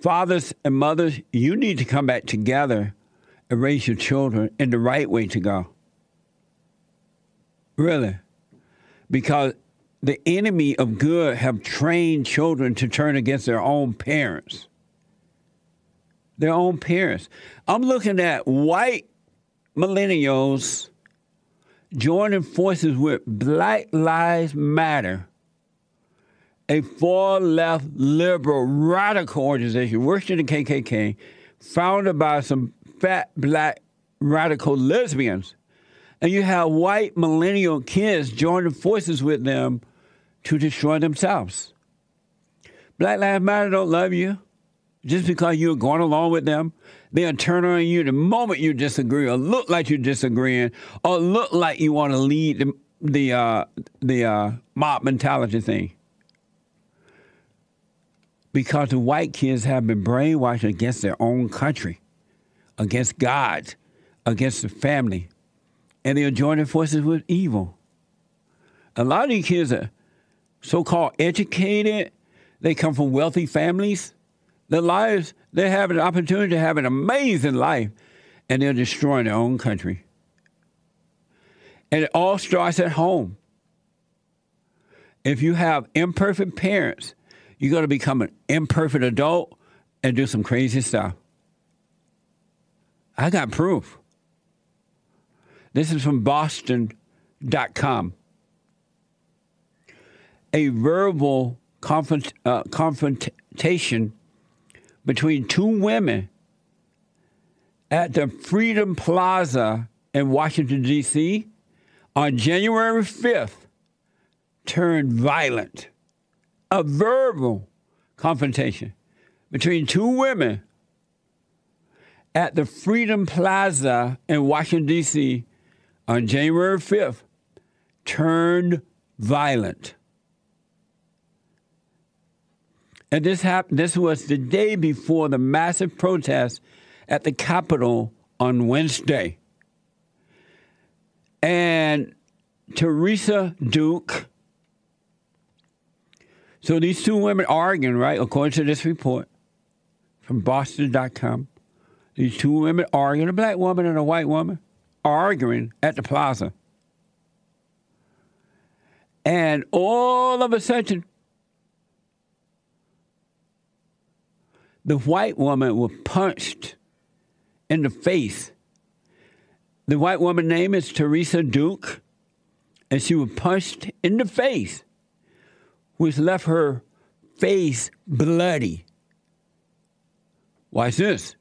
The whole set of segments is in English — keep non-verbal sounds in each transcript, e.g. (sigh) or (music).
fathers and mothers, you need to come back together and raise your children in the right way to go. Really. Because the enemy of good have trained children to turn against their own parents. Their own parents. I'm looking at white millennials joining forces with Black Lives Matter, a far left liberal radical organization working in the KKK, founded by some fat black radical lesbians. And you have white millennial kids joining forces with them to destroy themselves. Black Lives Matter don't love you just because you're going along with them. They'll turn on you the moment you disagree, or look like you're disagreeing, or look like you want to lead the the uh, the uh, mob mentality thing. Because the white kids have been brainwashed against their own country, against God, against the family, and they're joining forces with evil. A lot of these kids are so called educated, they come from wealthy families. Their lives, they have an opportunity to have an amazing life, and they're destroying their own country. And it all starts at home. If you have imperfect parents, you're going to become an imperfect adult and do some crazy stuff. I got proof. This is from Boston.com. A verbal confront, uh, confrontation between two women at the Freedom Plaza in Washington, D.C. on January 5th turned violent. A verbal confrontation between two women at the Freedom Plaza in Washington, D.C. on January 5th turned violent. And this happened. This was the day before the massive protest at the Capitol on Wednesday. And Teresa Duke. So these two women arguing, right? According to this report from Boston.com, these two women arguing, a black woman and a white woman, arguing at the plaza. And all of a sudden, the white woman was punched in the face. The white woman's name is Teresa Duke, and she was punched in the face, which left her face bloody. Watch this.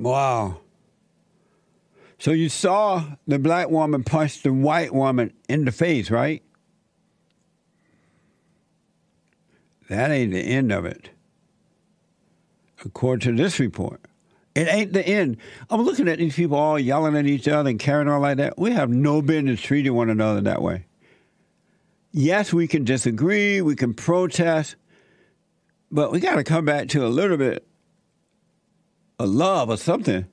Wow. So you saw the black woman punch the white woman in the face, right? That ain't the end of it. According to this report. It ain't the end. I'm looking at these people all yelling at each other and carrying on like that. We have no business treating one another that way. Yes, we can disagree, we can protest, but we got to come back to a little bit of love or something.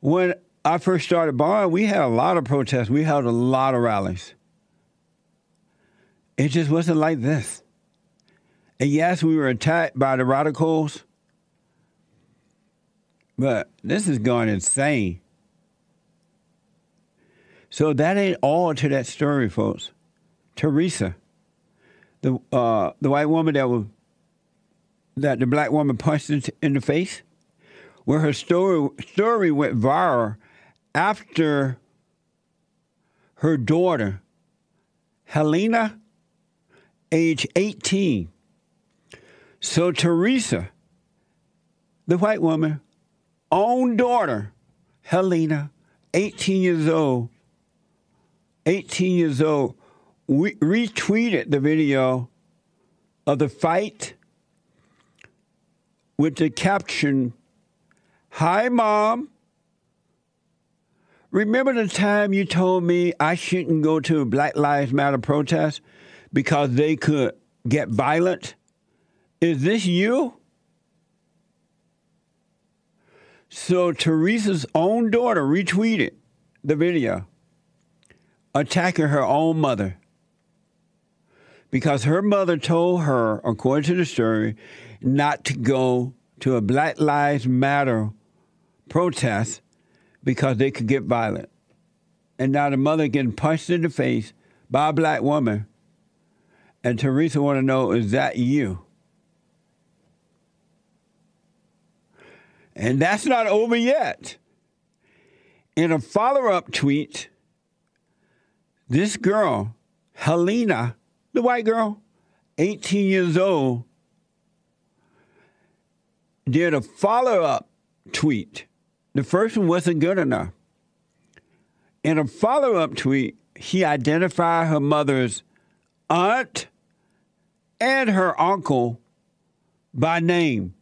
When I first started Bond, we had a lot of protests. We held a lot of rallies. It just wasn't like this. And yes, we were attacked by the radicals, but this is going insane. So that ain't all to that story, folks. Teresa, the uh, the white woman that was that the black woman punched in the face, where her story story went viral after her daughter, Helena, age 18. So Teresa the white woman, own daughter, Helena, 18 years old, 18 years old, we retweeted the video of the fight with the caption, Hi, Mom. Remember the time you told me I shouldn't go to a Black Lives Matter protest because they could get violent? Is this you? So Teresa's own daughter retweeted the video attacking her own mother because her mother told her, according to the story, not to go to a Black Lives Matter protest because they could get violent. And now the mother getting punched in the face by a black woman. And Teresa want to know, is that you? And that's not over yet. In a follow up tweet, this girl, Helena, the white girl, 18 years old, did a follow up tweet. The first one wasn't good enough. In a follow up tweet, she identified her mother's aunt and her uncle by name.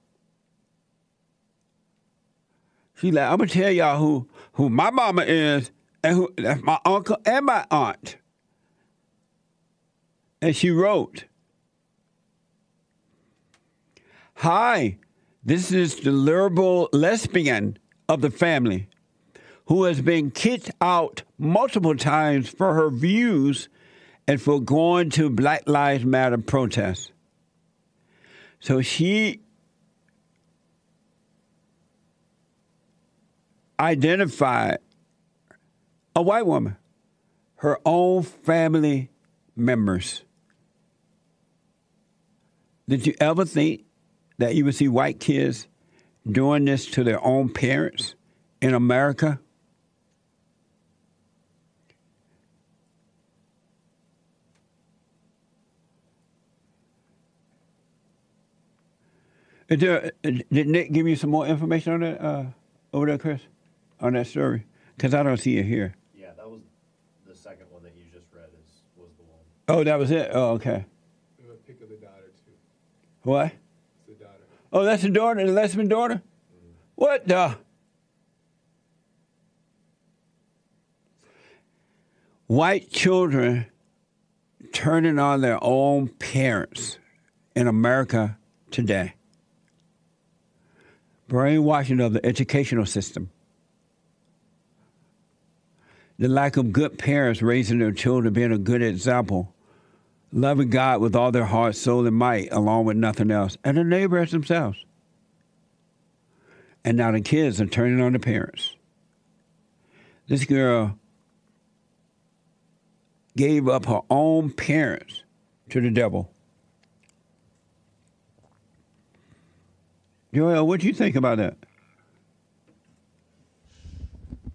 She like, I'm gonna tell y'all who who my mama is and who that's my uncle and my aunt. And she wrote, Hi, this is the liberal lesbian of the family who has been kicked out multiple times for her views and for going to Black Lives Matter protests. So she identified a white woman, her own family members. Did you ever think that you would see white kids doing this to their own parents in America? There, did Nick give you some more information on that uh, over there, Chris, on that story? Because I don't see it here. Yeah, that was the second one that you just read. Is was the one. Oh, that was it. Oh, okay. a pic of the daughter too. What? Oh, that's the daughter, the lesbian daughter. What the? White children turning on their own parents in America today. Brainwashing of the educational system. The lack of good parents raising their children, being a good example. Loving God with all their heart, soul, and might, along with nothing else. And the neighbors themselves. And now the kids are turning on the parents. This girl gave up her own parents to the devil. Joel, what do you think about that?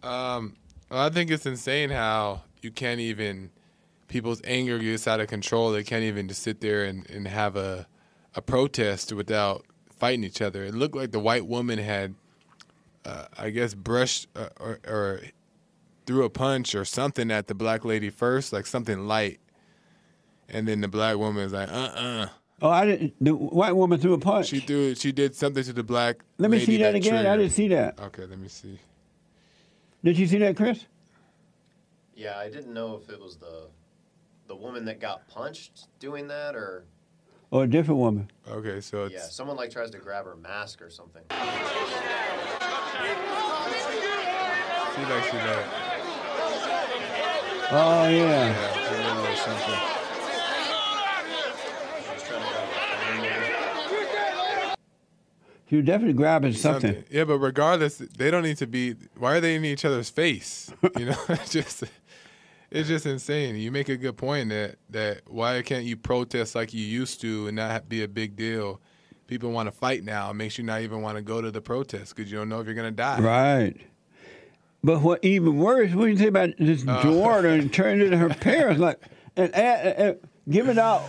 Um, well, I think it's insane how you can't even people's anger gets out of control. They can't even just sit there and, and have a a protest without fighting each other. It looked like the white woman had, uh, I guess, brushed uh, or, or threw a punch or something at the black lady first, like something light, and then the black woman was like, "Uh, uh Oh, I didn't. The white woman threw a punch. She threw. She did something to the black. Let me lady see that again. I didn't see that. Okay, let me see. Did you see that, Chris? Yeah, I didn't know if it was the the woman that got punched doing that, or Or a different woman? Okay, so it's yeah, someone like tries to grab her mask or something. see like she like Oh yeah. yeah, she did a little something. She's trying to grab her phone. maybe. She was definitely grabbing something. Yeah, but regardless, they don't need to be. Why are they in each other's face? You know, (laughs) just it's just insane. You make a good point that that why can't you protest like you used to and not be a big deal? People want to fight now. It makes you not even want to go to the protest because you don't know if you're gonna die. Right. But what even worse, what do you think about this Uh. daughter and turning into her parents like and, and, and giving out?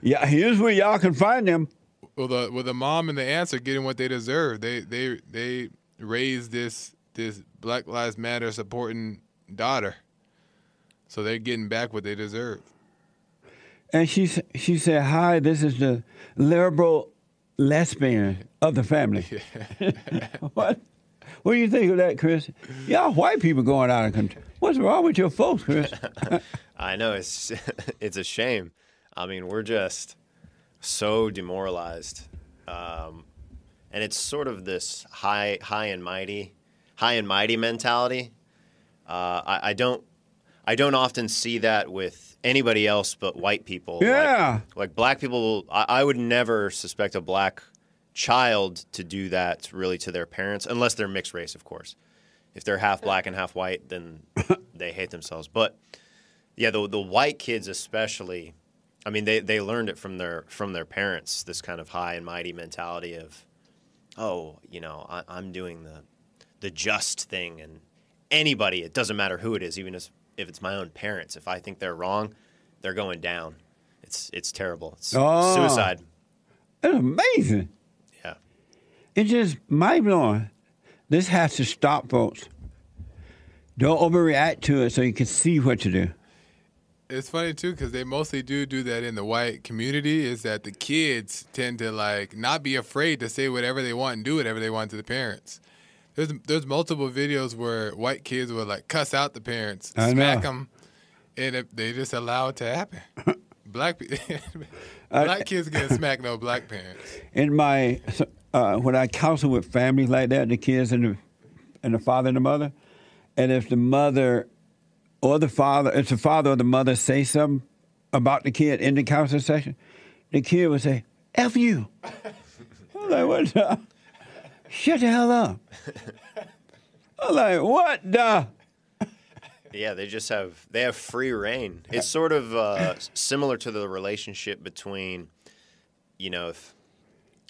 Yeah, here's where y'all can find them. Well, the well, the mom and the aunts are getting what they deserve. They they they raised this this Black Lives Matter supporting daughter, so they're getting back what they deserve. And she she said, "Hi, this is the liberal lesbian of the family." (laughs) (laughs) what? What do you think of that, Chris? Y'all white people going out of control. What's wrong with your folks, Chris? (laughs) I know it's it's a shame. I mean, we're just so demoralized, um, and it's sort of this high high and mighty, high and mighty mentality. Uh, I, I don't I don't often see that with anybody else but white people. Yeah. like, black people. I, I would never suspect a black child to do that really to their parents, unless they're mixed race, of course. If they're half black and half white, then (laughs) they hate themselves. But yeah, the the white kids especially. I mean, they, they learned it from their from their parents. This kind of high and mighty mentality of, oh, you know, I, I'm doing the the just thing, and anybody, it doesn't matter who it is, even if, if it's my own parents. If I think they're wrong, they're going down. It's it's terrible. It's Oh. suicide. That's amazing. Yeah. It's just mind blowing. This has to stop, folks. Don't overreact to it so you can see what to do. It's funny too because they mostly do do that in the white community. Is that the kids tend to like not be afraid to say whatever they want and do whatever they want to the parents. There's there's multiple videos where white kids will like cuss out the parents, I smack know. them, and it, they just allow it to happen. (laughs) Black Uh, (laughs) black kids get smacked, no black parents. in my uh, when I counsel with families like that, the kids and the and the father and the mother, and if the mother or the father, if the father or the mother say something about the kid in the counseling session, the kid would say, "F you." (laughs) I'm like, what? The? Shut the hell up. (laughs) I'm like, what the? Yeah, they just have they have free reign. It's sort of uh, similar to the relationship between, you know, if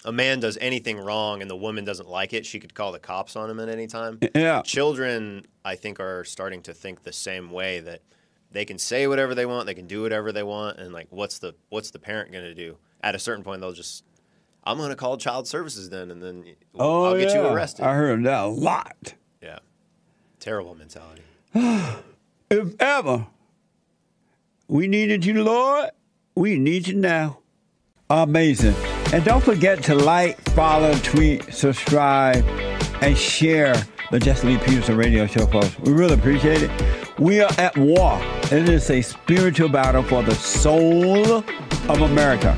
a man does anything wrong and the woman doesn't like it, she could call the cops on him at any time. Yeah. Children, I think, are starting to think the same way that they can say whatever they want, they can do whatever they want, and like, what's the what's the parent going to do? At a certain point, they'll just, I'm going to call child services then, and then Oh, I'll get you arrested. I heard that a lot. yeah, terrible mentality. (sighs) If ever we needed you, Lord, we need you now. Amazing. And don't forget to like, follow, tweet, subscribe, and share the Jesse Lee Peterson radio show, folks. We really appreciate it. We are at war. and It is a spiritual battle for the soul of America.